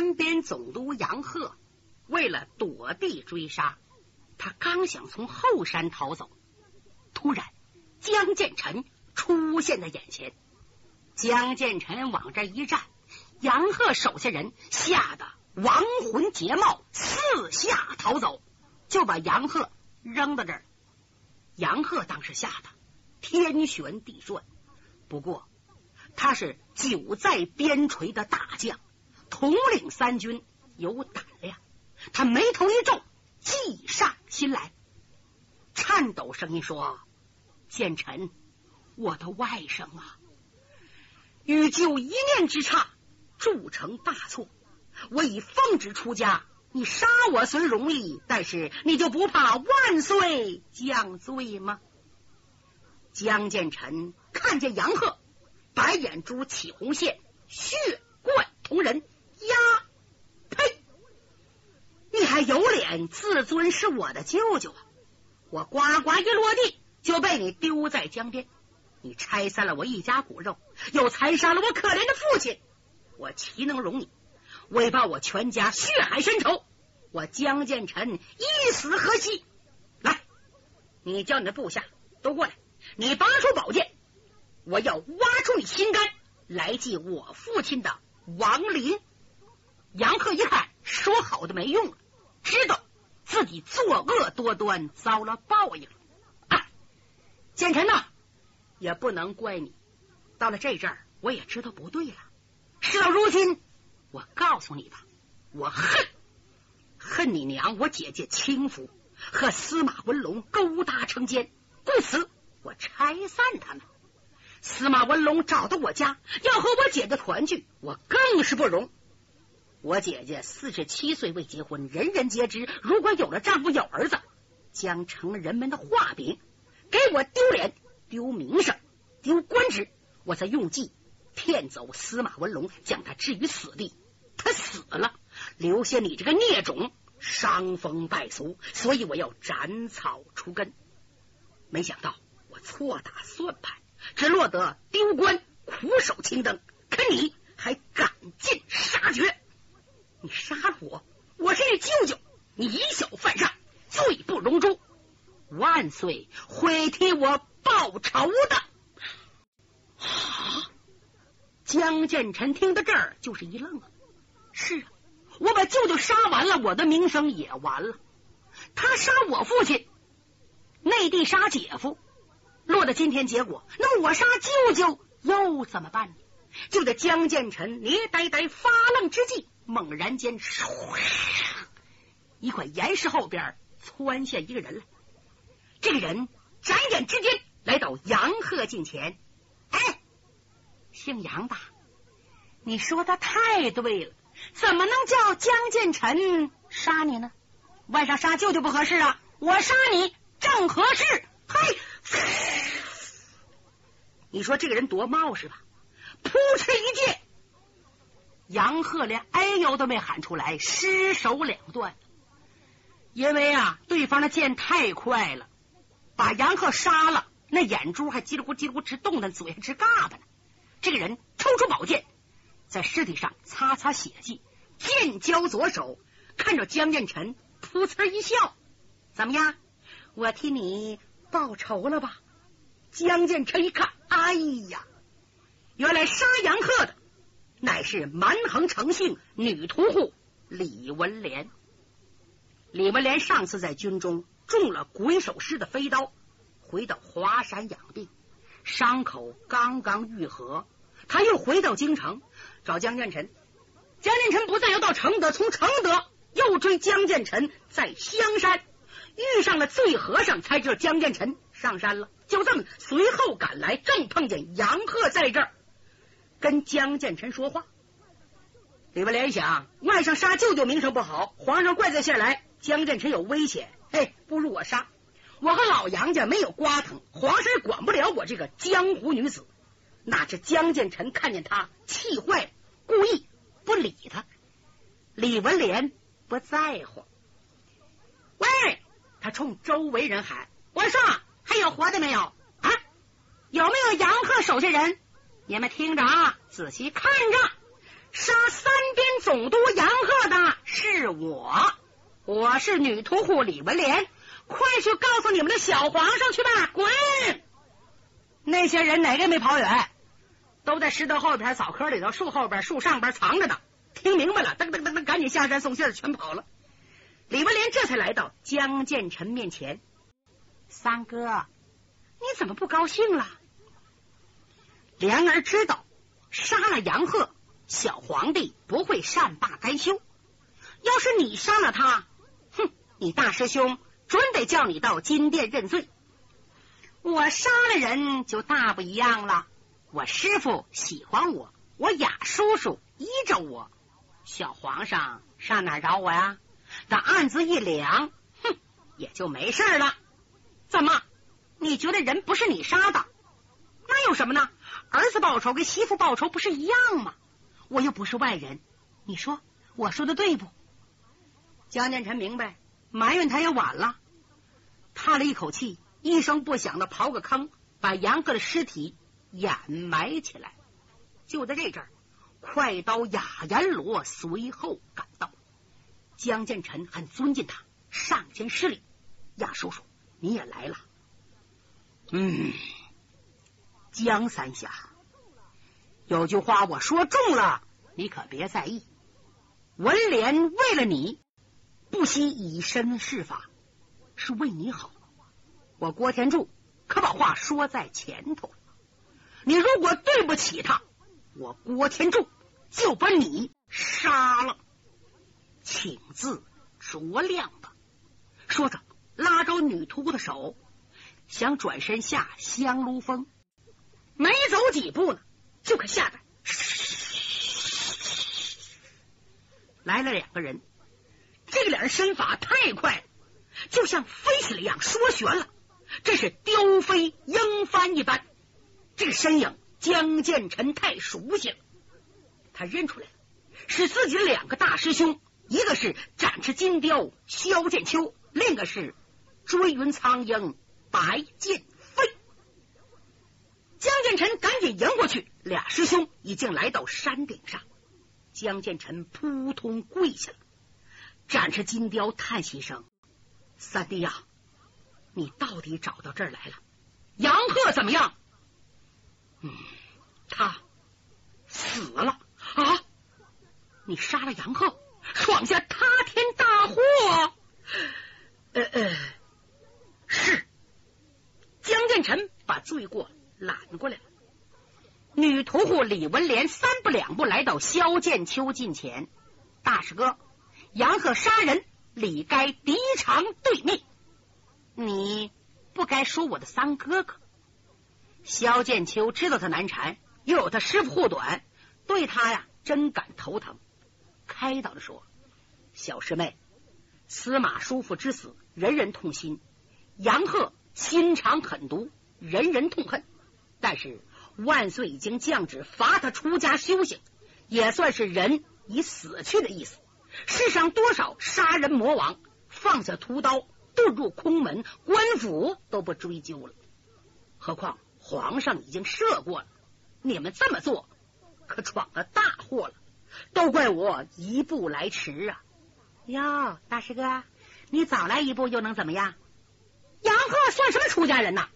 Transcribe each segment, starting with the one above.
三边总督杨鹤为了躲避追杀，他刚想从后山逃走，突然江建成出现在眼前。江建成往这一站，杨鹤手下人吓得亡魂皆冒，四下逃走，就把杨鹤扔到这儿。杨鹤当时吓得天旋地转，不过他是久在边陲的大将，统领三军，有胆量。他眉头一皱，计上心来，颤抖声音说：“建臣，我的外甥啊！”欲就一念之差，铸成大错。我已奉旨出家，你杀我虽容易，但是你就不怕万岁降罪吗？江建成看见杨鹤，白眼珠起红线，血贯瞳仁，呀！呸！你还有脸自尊是我的舅舅啊？我呱呱一落地，就被你丢在江边。你拆散了我一家骨肉，又残杀了我可怜的父亲，我岂能容你？为报我全家血海深仇，我江建成一死何惜？来，你叫你的部下都过来，你拔出宝剑，我要挖出你心肝来祭我父亲的亡灵。杨鹤一看，说好的没用，知道自己作恶多端，遭了报应。啊，建成呐！也不能怪你，到了这阵儿，我也知道不对了。事到如今，我告诉你吧，我恨恨你娘，我姐姐轻浮和司马文龙勾搭成奸，故此我拆散他们。司马文龙找到我家，要和我姐姐团聚，我更是不容。我姐姐四十七岁未结婚，人人皆知，如果有了丈夫有儿子，将成了人们的画饼，给我丢脸。丢名声，丢官职，我才用计骗走司马文龙，将他置于死地。他死了，留下你这个孽种，伤风败俗，所以我要斩草除根。没想到我错打算盘，只落得丢官，苦守青灯。可你还赶尽杀绝，你杀了我，我是你舅舅，你以小犯上，罪不容诛。万岁会替我。报仇的！江建成听到这儿就是一愣啊！是啊，我把舅舅杀完了，我的名声也完了。他杀我父亲，内地杀姐夫，落得今天结果，那我杀舅舅又怎么办呢？就在江建成捏呆呆发愣之际，猛然间，一块岩石后边窜下一个人来。这个人眨眼之间。来到杨鹤近前，哎，姓杨的，你说的太对了，怎么能叫江建成杀你呢？晚上杀舅舅不合适啊，我杀你正合适。嘿，你说这个人多冒失吧？扑哧一剑，杨鹤连哎呦都没喊出来，失手两断。因为啊，对方的剑太快了，把杨鹤杀了。那眼珠还叽里咕叽里咕直动呢，嘴还直嘎巴呢。这个人抽出宝剑，在尸体上擦擦血迹，剑交左手，看着江建成，噗呲一笑：“怎么样？我替你报仇了吧？”江建成一看，哎呀，原来杀杨鹤的乃是蛮横成性女屠户李文莲。李文莲上次在军中中了鬼手师的飞刀。回到华山养病，伤口刚刚愈合，他又回到京城找江建成。江建成不在，要到承德，从承德又追江建成，在香山遇上了醉和尚，才知道江建成上山了。就这么随后赶来，正碰见杨鹤在这儿跟江建臣说话。李文莲想，外甥杀舅舅名声不好，皇上怪罪下来，江建臣有危险，嘿，不如我杀。我和老杨家没有瓜藤，皇上也管不了我这个江湖女子。哪知江建臣看见他气坏了，故意不理他。李文莲不在乎。喂，他冲周围人喊：“我说，还有活的没有？啊，有没有杨鹤手下人？你们听着啊，仔细看着，杀三边总督杨鹤的是我，我是女屠户李文莲，快去告诉你们的小皇上去吧！滚！那些人哪个没跑远？都在石头后边、草棵里头、树后边、树上边藏着呢。听明白了，噔噔噔噔，赶紧下山送信全跑了。李文莲这才来到江建成面前，三哥，你怎么不高兴了？莲儿知道，杀了杨鹤，小皇帝不会善罢甘休。要是你杀了他，哼，你大师兄准得叫你到金殿认罪。我杀了人就大不一样了。我师傅喜欢我，我雅叔叔依着我，小皇上上哪找我呀？这案子一凉，哼，也就没事了。怎么？你觉得人不是你杀的？那有什么呢？儿子报仇跟媳妇报仇不是一样吗？我又不是外人，你说我说的对不？江建臣明白，埋怨他也晚了，叹了一口气，一声不响的刨个坑，把杨哥的尸体。掩埋起来。就在这阵儿，快刀雅阎罗随后赶到。江建臣很尊敬他，上前施礼：“亚叔叔，你也来了。”嗯，江三侠，有句话我说重了，你可别在意。文莲为了你，不惜以身试法，是为你好。我郭天柱可把话说在前头。你如果对不起他，我郭天柱就把你杀了，请自酌量吧。说着，拉着女徒的手，想转身下香炉峰，没走几步呢，就可下来，来了两个人。这个俩人身法太快了，就像飞起来一样，说悬了，这是雕飞鹰翻一般。这个身影，江建臣太熟悉了，他认出来了是自己的两个大师兄，一个是展翅金雕萧剑秋，另一个是追云苍鹰白剑。江建成赶紧迎过去，俩师兄已经来到山顶上，江建成扑通跪下了。展翅金雕叹息声：“三弟呀，你到底找到这儿来了？杨鹤怎么样？”嗯，他死了啊！你杀了杨鹤，闯下塌天大祸。呃呃，是江建成把罪过揽过来了。女屠户李文莲三步两步来到萧剑秋近前，大师哥，杨鹤杀人，理该敌偿对命，你不该说我的三哥哥。萧剑秋知道他难缠，又有他师傅护短，对他呀真感头疼。开导着说：“小师妹，司马叔父之死，人人痛心；杨鹤心肠狠毒，人人痛恨。但是万岁已经降旨罚他出家修行，也算是人已死去的意思。世上多少杀人魔王，放下屠刀，遁入空门，官府都不追究了，何况……”皇上已经赦过了，你们这么做可闯了大祸了，都怪我一步来迟啊！哟，大师哥，你早来一步又能怎么样？杨鹤算什么出家人呐？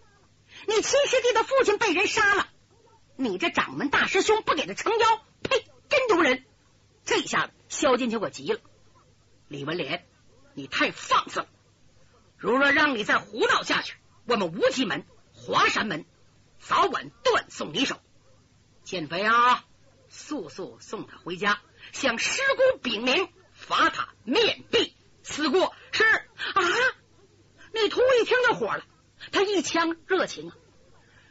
你亲师弟的父亲被人杀了，你这掌门大师兄不给他撑腰，呸，真丢人！这下子，萧金秋可急了。李文莲，你太放肆了！如若让你再胡闹下去，我们无极门、华山门。早晚断送你手，减肥啊！速速送他回家，向师姑禀明，罚他面壁思过。是啊，那徒一听就火了，他一腔热情啊，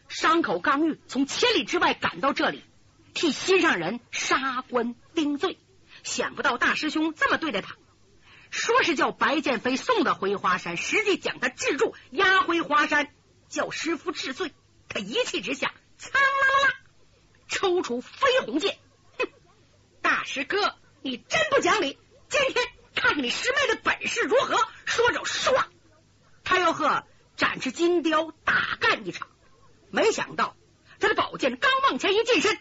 伤口刚愈，从千里之外赶到这里，替心上人杀官定罪。想不到大师兄这么对待他，说是叫白剑飞送他回华山，实际将他制住，押回华山，叫师傅治罪。他一气之下，苍啦啦啦，抽出飞鸿剑，哼！大师哥，你真不讲理！今天看看你师妹的本事如何！说着，唰，他要和展翅金雕大干一场。没想到他的宝剑刚往前一近身，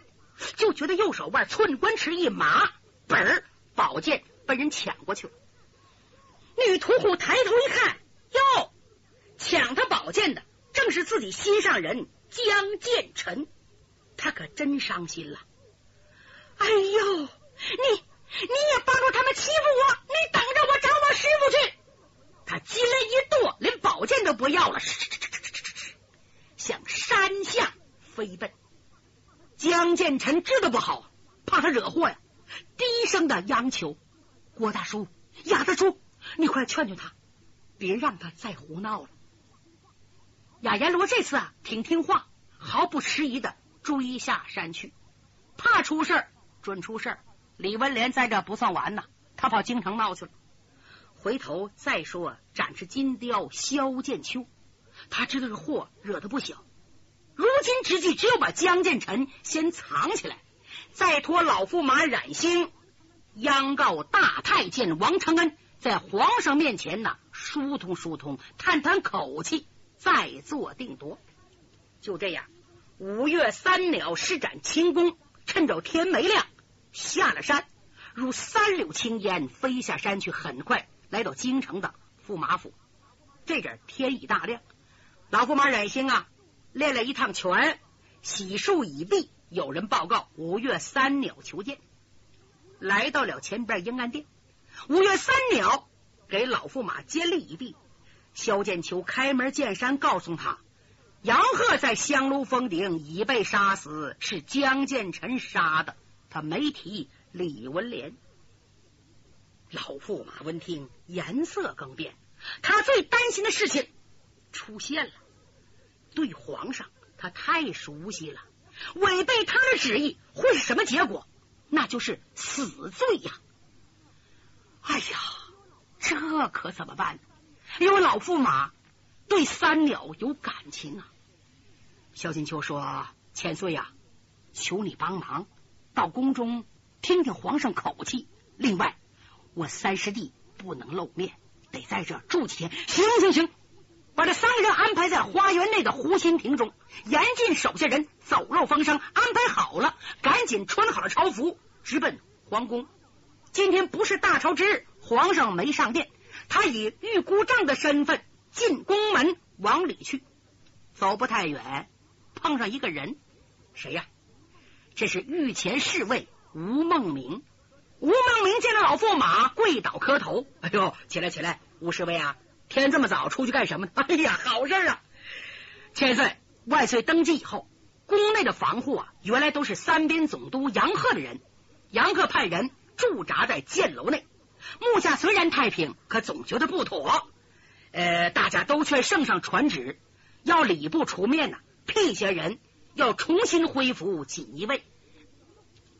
就觉得右手腕寸关尺一麻，本儿宝剑被人抢过去了。女屠户抬头一看，哟，抢他宝剑的正是自己心上人江建臣，他可真伤心了。哎呦，你你也帮助他们欺负我，你等着我找我师傅去！他急了一跺，都不要了，向山下飞奔。江建臣知道不好，怕他惹祸呀，低声的央求郭大叔、雅大叔。你快劝劝他，别让他再胡闹了。雅阎罗这次啊，挺听话，毫不迟疑的追下山去。怕出事儿，准出事儿。李文莲在这不算完呢，他跑京城闹去了。回头再说展翅金雕萧剑秋，他知道这祸惹的不小。如今之计，只有把江建臣先藏起来，再托老驸马冉兴央告大太监王承恩。在皇上面前呢，疏通疏通，探探口气，再做定夺。就这样，五岳三鸟施展轻功，趁着天没亮下了山，如三绺青烟飞下山去，很快来到京城的驸马府。这阵天已大亮，老驸马忍心啊，练了一趟拳，洗漱已毕，有人报告五岳三鸟求见，来到了前边阴安殿。五月三鸟给老驸马监立一臂，萧剑秋开门见山告诉他，杨鹤在香炉峰顶已被杀死，是江建臣杀的。他没提李文莲。老驸马闻听，颜色更变，他最担心的事情出现了。对皇上，他太熟悉了，违背他的旨意会是什么结果？那就是死罪呀！哎呀，这可怎么办？因为老驸马对三鸟有感情啊。萧金秋说：“千岁呀，求你帮忙到宫中听听皇上口气。另外，我三师弟不能露面，得在这住几天。行行行，把这三个人安排在花园内的湖心亭中，严禁手下人走漏风声。安排好了，赶紧穿好了朝服，直奔皇宫。”今天不是大朝之日，皇上没上殿，他以玉姑丈的身份进宫门往里去。走不太远，碰上一个人，谁呀？这是御前侍卫吴梦明。吴孟明见了老驸马，跪倒磕头：“哎呦，起来起来，吴侍卫啊，天这么早出去干什么呢？哎呀，好事啊！千岁万岁登基以后，宫内的防护啊，原来都是三边总督杨鹤的人，杨鹤派人。”驻扎在箭楼内，目下虽然太平，可总觉得不妥。呃，大家都劝圣上传旨，要礼部出面呢，辟些人，要重新恢复锦衣卫。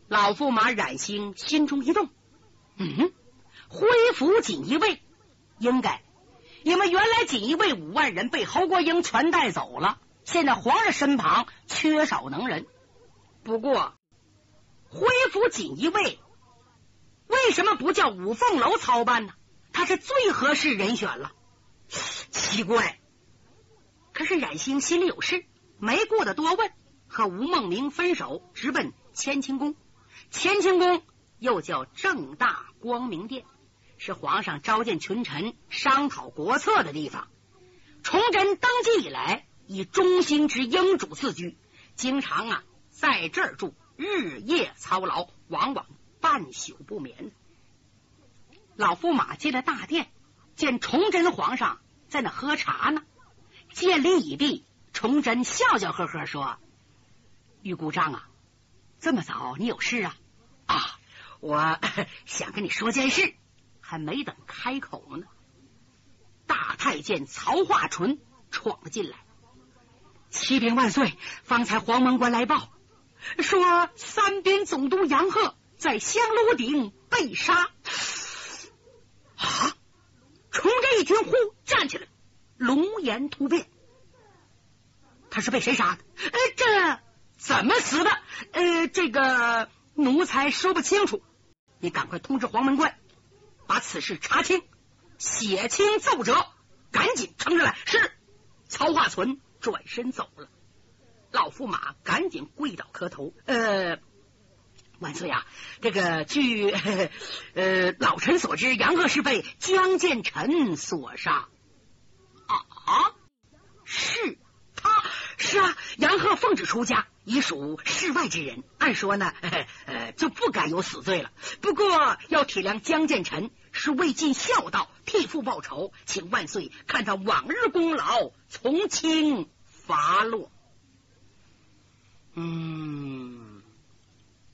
老驸马冉兴心中一动，嗯，恢复锦衣卫应该，因为原来锦衣卫五万人被侯国英全带走了，现在皇上身旁缺少能人。不过，恢复锦衣卫。为什么不叫五凤楼操办呢？他是最合适人选了。奇怪，可是冉兴心里有事，没顾得多问，和吴梦明分手，直奔乾清宫。乾清宫又叫正大光明殿，是皇上召见群臣、商讨国策的地方。崇祯登基以来，以忠心之英主自居，经常啊在这儿住，日夜操劳，往往。半宿不眠。老驸马进了大殿，见崇祯皇上在那喝茶呢。见礼已毕，崇祯笑笑呵呵说：“玉姑丈啊，这么早你有事啊？啊，我 想跟你说件事。”还没等开口呢，大太监曹化淳闯了进来。启禀万岁，方才黄门官来报，说三边总督杨鹤。在香炉顶被杀啊！崇祯一听，呼站起来，龙颜突变。他是被谁杀的？呃，这怎么死的？呃，这个奴才说不清楚。你赶快通知黄门官，把此事查清，写清奏折，赶紧呈上来。是。曹化存转身走了，老驸马赶紧跪倒磕头。呃。万岁啊！这个据呃老臣所知，杨鹤是被江建成所杀。啊，是他，是啊，杨鹤奉旨出家，已属世外之人，按说呢，呃，就不该有死罪了。不过要体谅江建臣是为尽孝道，替父报仇，请万岁看他往日功劳，从轻发落。嗯。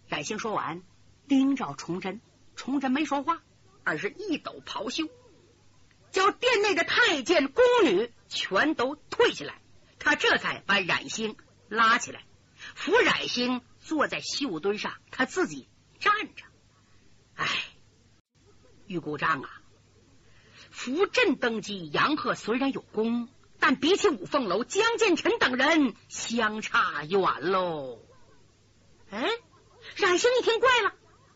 冉兴说完，盯着崇祯，崇祯没说话，而是一抖袍袖，叫殿内的太监宫女全都退下来。他这才把冉星拉起来，扶冉星坐在绣墩上，他自己站着。哎，玉姑丈啊，扶朕登基，杨鹤虽然有功，但比起五凤楼、江建成等人，相差远喽。哎。冉星一听怪了，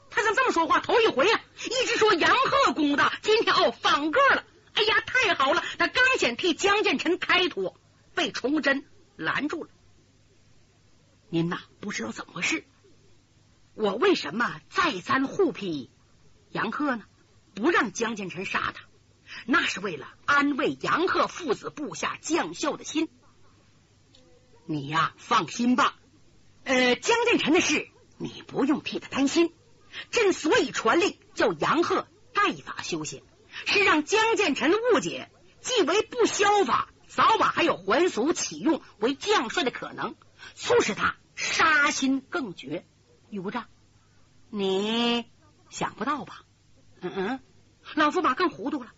他怎么这么说话？头一回啊，一直说杨鹤功大，今天哦反个了。哎呀，太好了！他刚想替江建成开脱，被崇祯拦住了。您呐，不知道怎么回事？我为什么再三护庇杨鹤呢？不让江建成杀他，那是为了安慰杨鹤父子部下将校的心。你呀，放心吧。呃，江建成的事。你不用替他担心，朕所以传令叫杨鹤代法修行，是让江建成误解，既为不消法，早晚还有还俗启用为将帅的可能，促使他杀心更绝。玉部长，你想不到吧？嗯嗯，老驸马更糊涂了。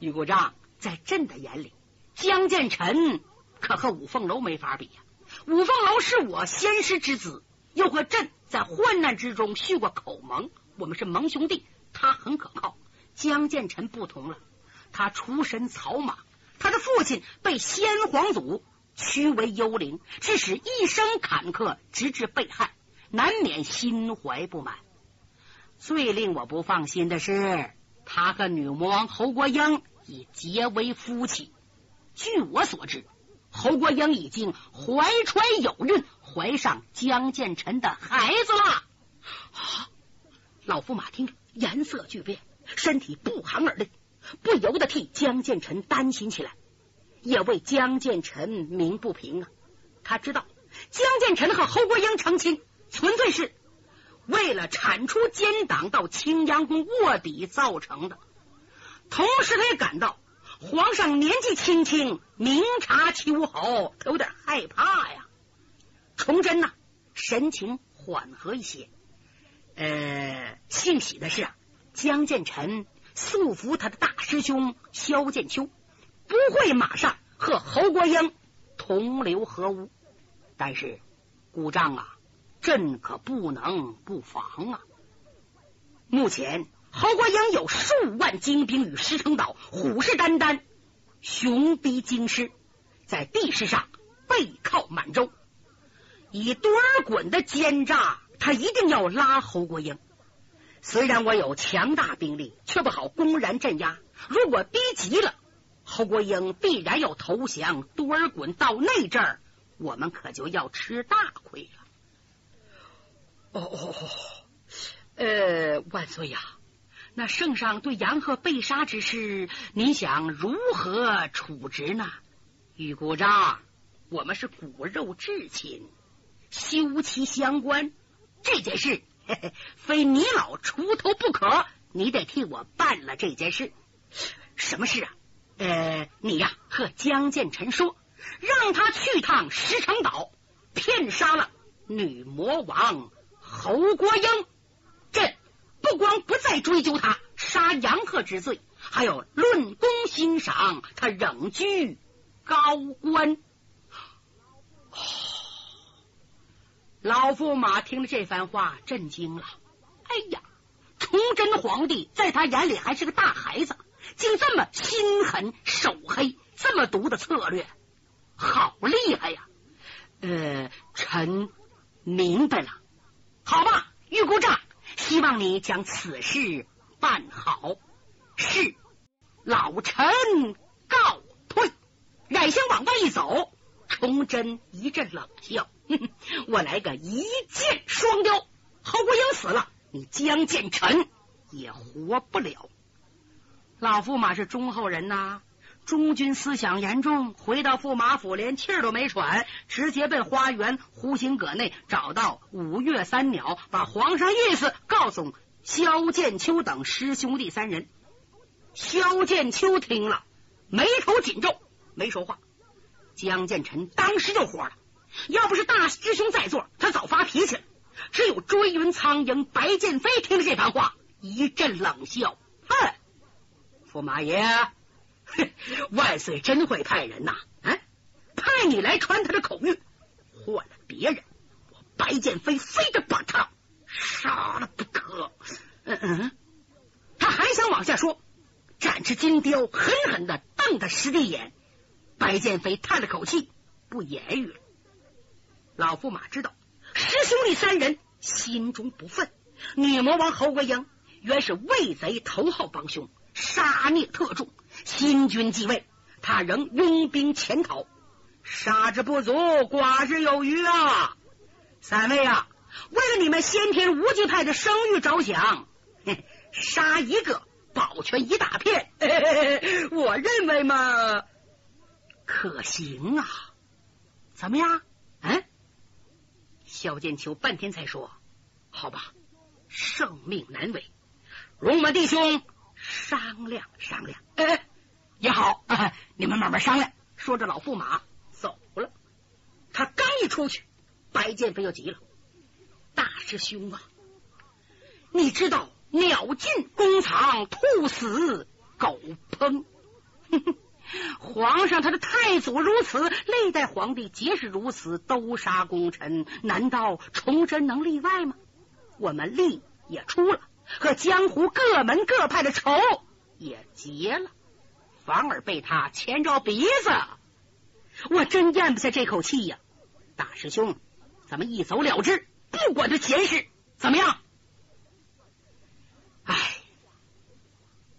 玉部长，在朕的眼里，江建臣可和五凤楼没法比呀。五凤楼是我先师之子。又和朕在患难之中续过口盟，我们是盟兄弟。他很可靠。江建臣不同了，他出身草莽，他的父亲被先皇祖屈为幽灵，致使一生坎坷，直至被害，难免心怀不满。最令我不放心的是，他和女魔王侯国英已结为夫妻。据我所知。侯国英已经怀揣有孕，怀上江建成的孩子了。老驸马听着，颜色巨变，身体不寒而栗，不由得替江建成担心起来，也为江建成鸣不平啊。他知道江建成和侯国英成亲，纯粹是为了铲除奸党到青阳宫卧底造成的，同时他也感到。皇上年纪轻轻，明察秋毫，他有点害怕呀。崇祯呐，神情缓和一些。呃，幸喜的是啊，江建成束缚他的大师兄萧剑秋，不会马上和侯国英同流合污。但是，故障啊，朕可不能不防啊。目前。侯国英有数万精兵与石城岛，虎视眈眈，雄逼京师，在地势上背靠满洲。以多尔衮的奸诈，他一定要拉侯国英。虽然我有强大兵力，却不好公然镇压。如果逼急了，侯国英必然要投降。多尔衮到那阵儿，我们可就要吃大亏了。哦哦哦，呃，万岁呀！那圣上对杨鹤被杀之事，您想如何处置呢？玉姑丈，我们是骨肉至亲，休戚相关。这件事嘿嘿非你老出头不可，你得替我办了这件事。什么事啊？呃，你呀和江建成说，让他去趟石城岛，骗杀了女魔王侯国英。朕。不光不再追究他杀杨鹤之罪，还有论功欣赏他仍居高官。老驸马听了这番话，震惊了。哎呀，崇祯皇帝在他眼里还是个大孩子，竟这么心狠手黑，这么毒的策略，好厉害呀！呃，臣明白了。好吧，玉姑丈。希望你将此事办好。是，老臣告退。冉星往外一走，崇祯一阵冷笑：“ 我来个一箭双雕，侯国英死了，你江建臣也活不了。老驸马是忠厚人呐，忠君思想严重，回到驸马府连气儿都没喘，直接奔花园湖心阁内找到五岳三鸟，把皇上意思告诉萧剑秋等师兄弟三人。萧剑秋听了，眉头紧皱，没说话。江建成当时就火了，要不是大师兄在座，他早发脾气了。只有追云苍鹰白剑飞听了这番话，一阵冷笑，哼。驸马爷，万岁真会派人呐！啊，派你来传他的口谕。换了别人，我白剑飞非得把他杀了不可。嗯嗯，他还想往下说，展翅金雕狠狠的瞪他师弟眼。白剑飞叹了口气，不言语了。老驸马知道师兄弟三人心中不忿，女魔王侯国英原是魏贼头号帮凶。杀孽特重，新君继位，他仍拥兵潜逃，杀之不足，寡之有余啊！三位啊，为了你们先天无极派的声誉着想，杀一个保全一大片，我认为嘛，可行啊？怎么样？嗯？萧剑秋半天才说：“好吧，圣命难违，容我弟兄。”商量商量，哎，也好，你们慢慢商量。说着，老驸马走了。他刚一出去，白剑飞又急了：“大师兄啊，你知道鸟进弓藏，兔死狗烹。皇上他的太祖如此，历代皇帝皆是如此，都杀功臣。难道崇祯能例外吗？我们力也出了。”和江湖各门各派的仇也结了，反而被他牵着鼻子，我真咽不下这口气呀！大师兄，咱们一走了之，不管他前世怎么样。唉，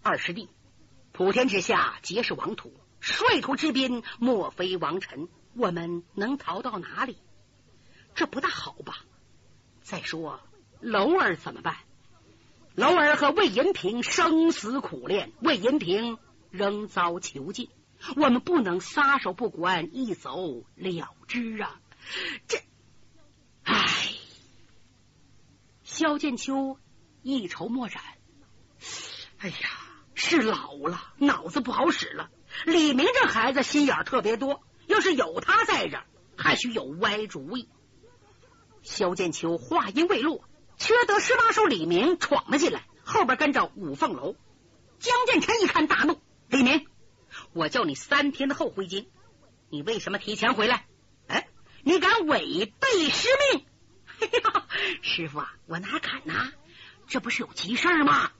二师弟，普天之下皆是王土，率土之滨莫非王臣，我们能逃到哪里？这不大好吧？再说楼儿怎么办？楼儿和魏银平生死苦恋，魏银平仍遭囚禁，我们不能撒手不管，一走了之啊！这，唉，萧剑秋一筹莫展。哎呀，是老了，脑子不好使了。李明这孩子心眼特别多，要是有他在这，还许有歪主意。萧剑秋话音未落。缺德十八手李明闯了进来，后边跟着五凤楼。江建臣一看大怒：“李明，我叫你三天后回京，你为什么提前回来？哎，你敢违背师命？哎呀，师傅啊，我哪敢呐？这不是有急事吗？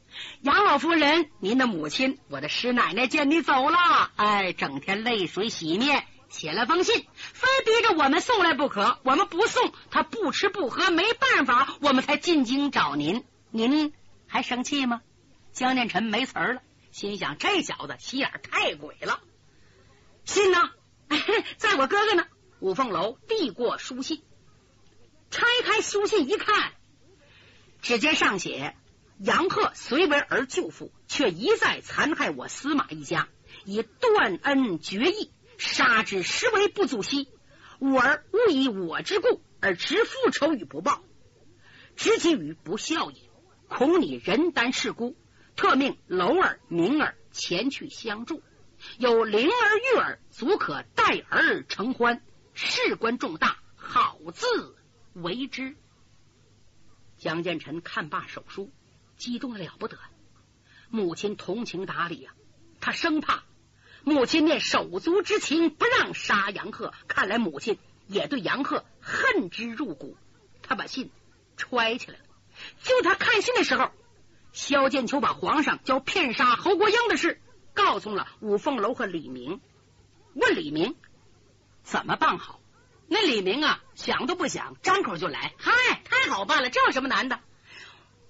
杨老夫人，您的母亲，我的师奶奶见你走了，哎，整天泪水洗面。”写了封信，非逼着我们送来不可。我们不送，他不吃不喝，没办法，我们才进京找您。您还生气吗？江念臣没词儿了，心想这小子心眼太鬼了。信呢，在我哥哥呢。五凤楼递过书信，拆开书信一看，只见上写：杨鹤虽为儿舅父，却一再残害我司马一家，以断恩绝义。杀之实为不足惜，吾儿勿以我之故而直复仇与不报，知其于不孝也。恐你人单势孤，特命楼儿、明儿前去相助，有灵儿、玉儿足可代儿成欢。事关重大，好自为之。江建臣看罢手书，激动的了不得。母亲同情达理呀，他生怕。母亲念手足之情，不让杀杨鹤。看来母亲也对杨鹤恨之入骨。他把信揣起来了。就他看信的时候，萧剑秋把皇上叫骗杀侯国英的事告诉了五凤楼和李明。问李明怎么办好？那李明啊，想都不想，张口就来：“嗨，太好办了，这有什么难的？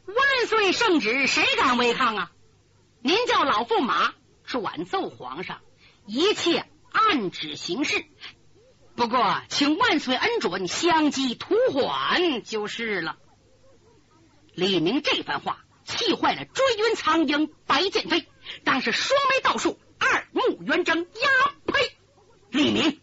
万岁圣旨，谁敢违抗啊？您叫老驸马。”转奏皇上，一切按旨行事。不过，请万岁恩准，相机图缓就是了。李明这番话气坏了追云苍鹰白剑飞，当时双眉倒竖，二目圆睁，呀呸！李明，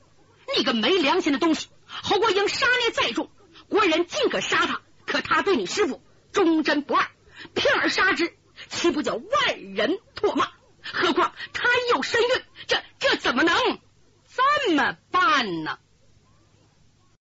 你个没良心的东西！侯国英杀孽再重，国人尽可杀他，可他对你师傅忠贞不二，偏而杀之，岂不叫万人唾骂？何况他有身孕，这这怎么能这么办呢？